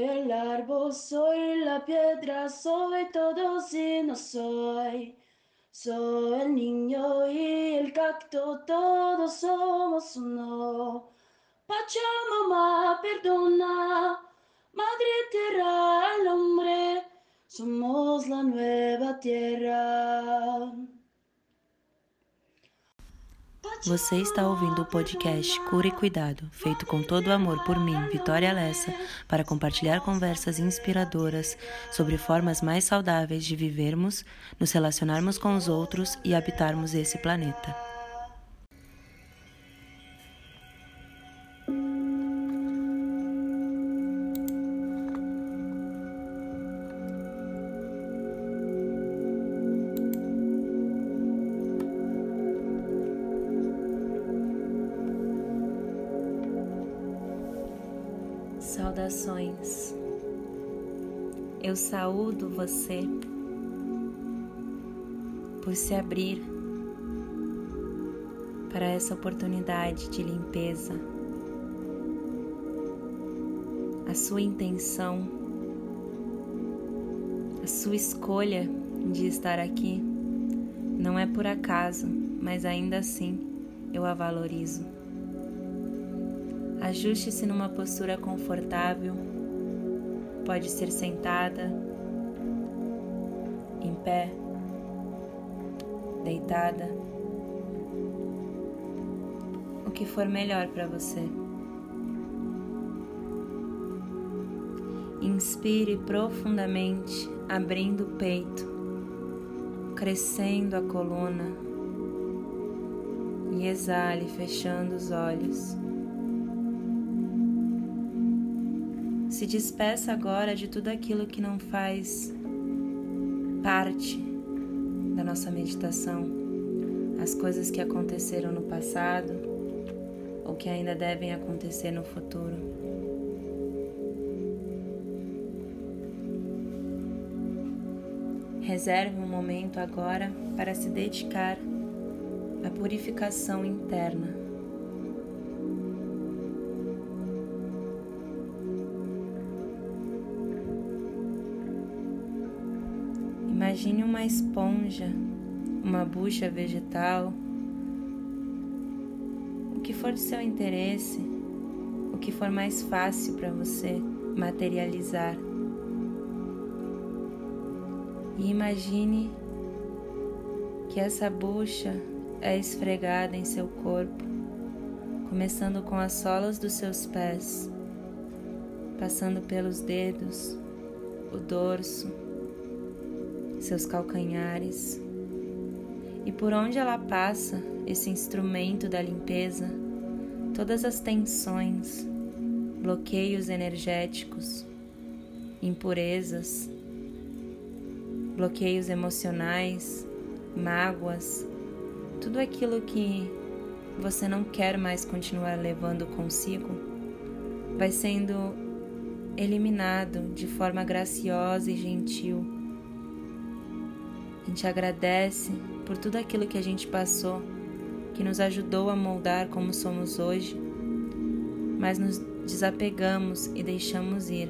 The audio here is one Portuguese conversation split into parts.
Soy el árbol, soy la piedra, soy todo si no soy. Soy el niño y el cacto, todos somos uno. Pachamama, perdona, madre tierra, el hombre, somos la nueva tierra. Você está ouvindo o podcast Cura e Cuidado, feito com todo o amor por mim, Vitória Lessa, para compartilhar conversas inspiradoras sobre formas mais saudáveis de vivermos, nos relacionarmos com os outros e habitarmos esse planeta. Saudações. Eu saúdo você por se abrir para essa oportunidade de limpeza. A sua intenção, a sua escolha de estar aqui não é por acaso, mas ainda assim eu a valorizo. Ajuste-se numa postura confortável. Pode ser sentada, em pé, deitada, o que for melhor para você. Inspire profundamente, abrindo o peito, crescendo a coluna e exale, fechando os olhos. Se despeça agora de tudo aquilo que não faz parte da nossa meditação, as coisas que aconteceram no passado ou que ainda devem acontecer no futuro. Reserve um momento agora para se dedicar à purificação interna. Imagine uma esponja, uma bucha vegetal, o que for de seu interesse, o que for mais fácil para você materializar. E imagine que essa bucha é esfregada em seu corpo, começando com as solas dos seus pés, passando pelos dedos, o dorso, seus calcanhares. E por onde ela passa, esse instrumento da limpeza, todas as tensões, bloqueios energéticos, impurezas, bloqueios emocionais, mágoas, tudo aquilo que você não quer mais continuar levando consigo, vai sendo eliminado de forma graciosa e gentil a gente agradece por tudo aquilo que a gente passou, que nos ajudou a moldar como somos hoje, mas nos desapegamos e deixamos ir.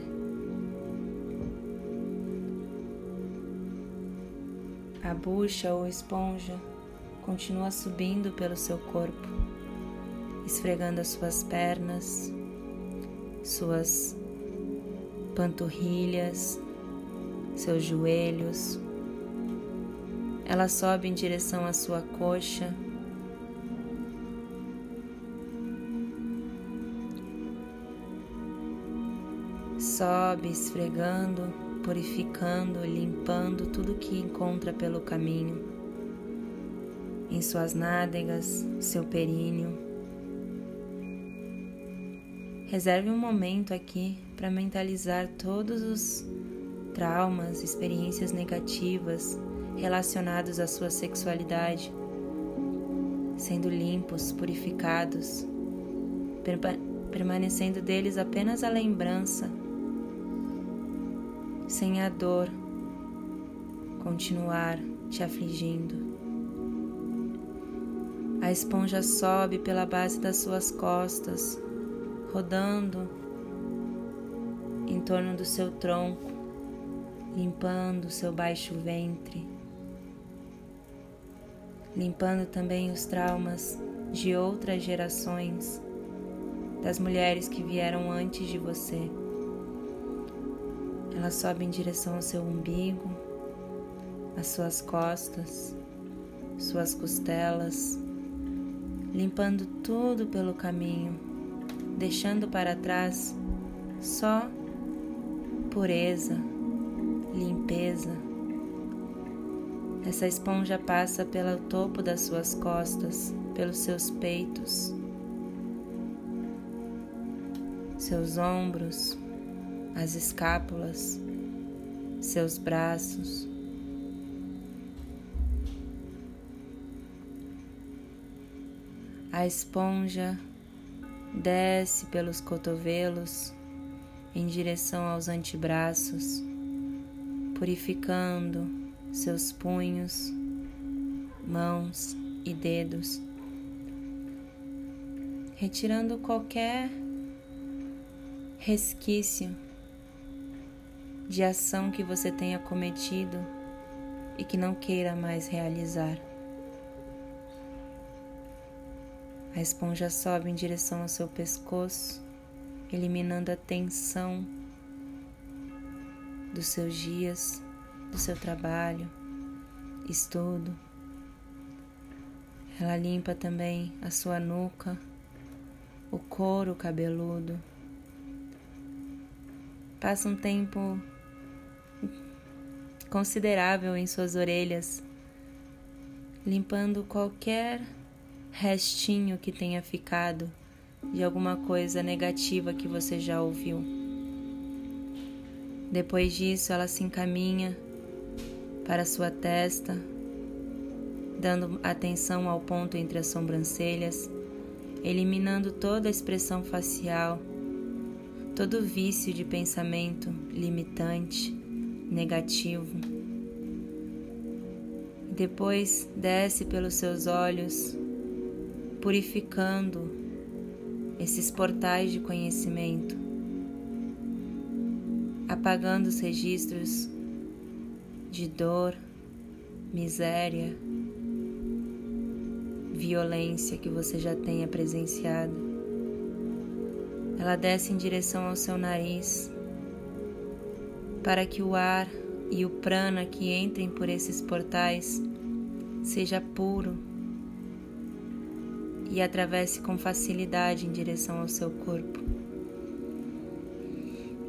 A bucha ou esponja continua subindo pelo seu corpo, esfregando as suas pernas, suas panturrilhas, seus joelhos, ela sobe em direção à sua coxa. Sobe esfregando, purificando, limpando tudo que encontra pelo caminho. Em suas nádegas, seu períneo. Reserve um momento aqui para mentalizar todos os traumas, experiências negativas relacionados à sua sexualidade, sendo limpos, purificados, permanecendo deles apenas a lembrança, sem a dor continuar te afligindo. A esponja sobe pela base das suas costas, rodando em torno do seu tronco, limpando seu baixo ventre, limpando também os traumas de outras gerações, das mulheres que vieram antes de você. Ela sobe em direção ao seu umbigo, às suas costas, suas costelas, limpando tudo pelo caminho, deixando para trás só pureza, limpeza. Essa esponja passa pelo topo das suas costas, pelos seus peitos, seus ombros, as escápulas, seus braços. A esponja desce pelos cotovelos em direção aos antebraços, purificando seus punhos, mãos e dedos, retirando qualquer resquício de ação que você tenha cometido e que não queira mais realizar. A esponja sobe em direção ao seu pescoço, eliminando a tensão dos seus dias, do seu trabalho, estudo. Ela limpa também a sua nuca, o couro cabeludo. Passa um tempo considerável em suas orelhas, limpando qualquer restinho que tenha ficado de alguma coisa negativa que você já ouviu. Depois disso, ela se encaminha para sua testa, dando atenção ao ponto entre as sobrancelhas, eliminando toda a expressão facial, todo vício de pensamento limitante, negativo. Depois desce pelos seus olhos, purificando esses portais de conhecimento, apagando os registros de dor, miséria, violência que você já tenha presenciado. Ela desce em direção ao seu nariz para que o ar e o prana que entrem por esses portais seja puro e atravesse com facilidade em direção ao seu corpo.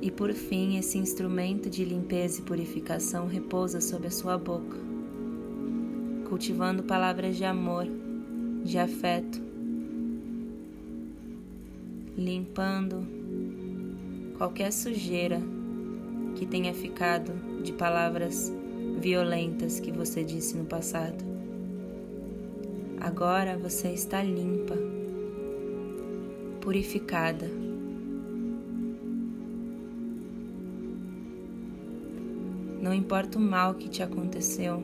E por fim, esse instrumento de limpeza e purificação repousa sobre a sua boca, cultivando palavras de amor, de afeto, limpando qualquer sujeira que tenha ficado de palavras violentas que você disse no passado. Agora você está limpa, purificada. Não importa o mal que te aconteceu,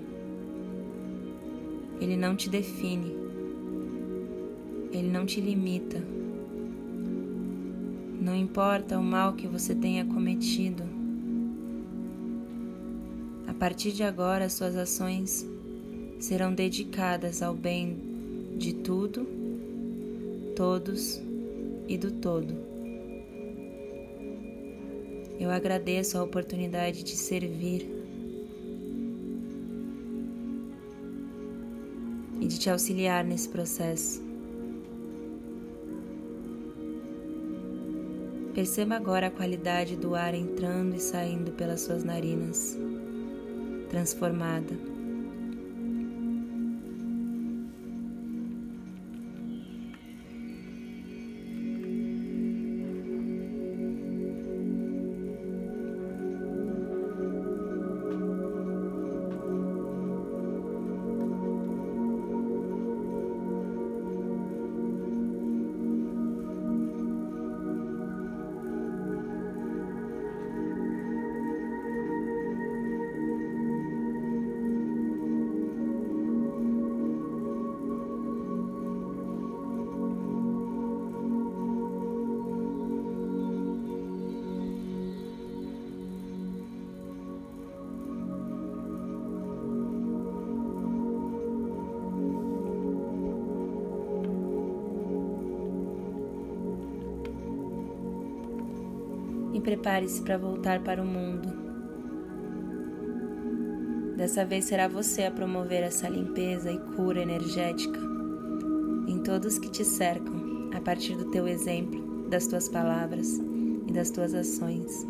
ele não te define, ele não te limita. Não importa o mal que você tenha cometido, a partir de agora suas ações serão dedicadas ao bem de tudo, todos e do todo. Eu agradeço a oportunidade de servir de te auxiliar nesse processo. Perceba agora a qualidade do ar entrando e saindo pelas suas narinas, transformada. Prepare-se para voltar para o mundo. Dessa vez será você a promover essa limpeza e cura energética em todos que te cercam, a partir do teu exemplo, das tuas palavras e das tuas ações.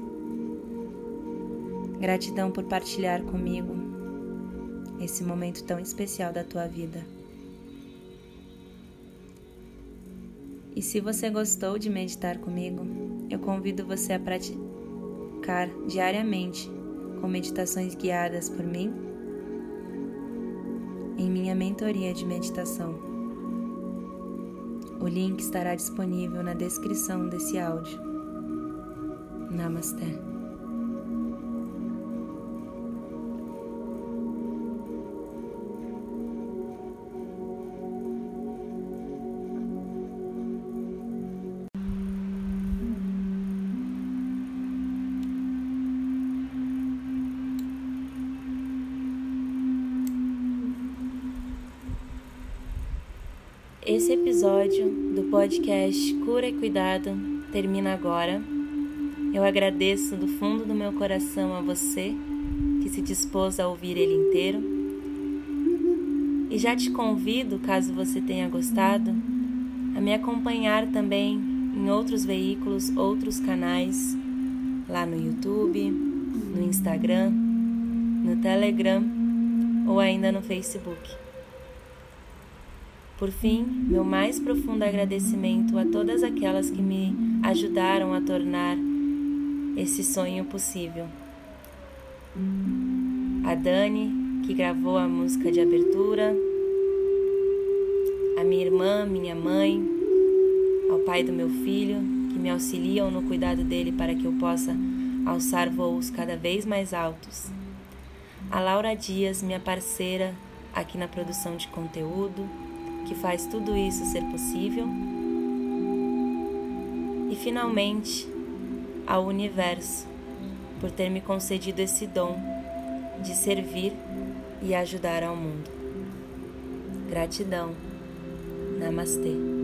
Gratidão por partilhar comigo esse momento tão especial da tua vida. E se você gostou de meditar comigo, eu convido você a praticar diariamente com meditações guiadas por mim em minha mentoria de meditação. O link estará disponível na descrição desse áudio. Namastê. Esse episódio do podcast Cura e Cuidado termina agora. Eu agradeço do fundo do meu coração a você que se dispôs a ouvir ele inteiro. E já te convido, caso você tenha gostado, a me acompanhar também em outros veículos, outros canais, lá no YouTube, no Instagram, no Telegram ou ainda no Facebook. Por fim, meu mais profundo agradecimento a todas aquelas que me ajudaram a tornar esse sonho possível. A Dani, que gravou a música de abertura, a minha irmã, minha mãe, ao pai do meu filho, que me auxiliam no cuidado dele para que eu possa alçar voos cada vez mais altos. A Laura Dias, minha parceira aqui na produção de conteúdo, que faz tudo isso ser possível. E finalmente, ao universo, por ter me concedido esse dom de servir e ajudar ao mundo. Gratidão. Namastê.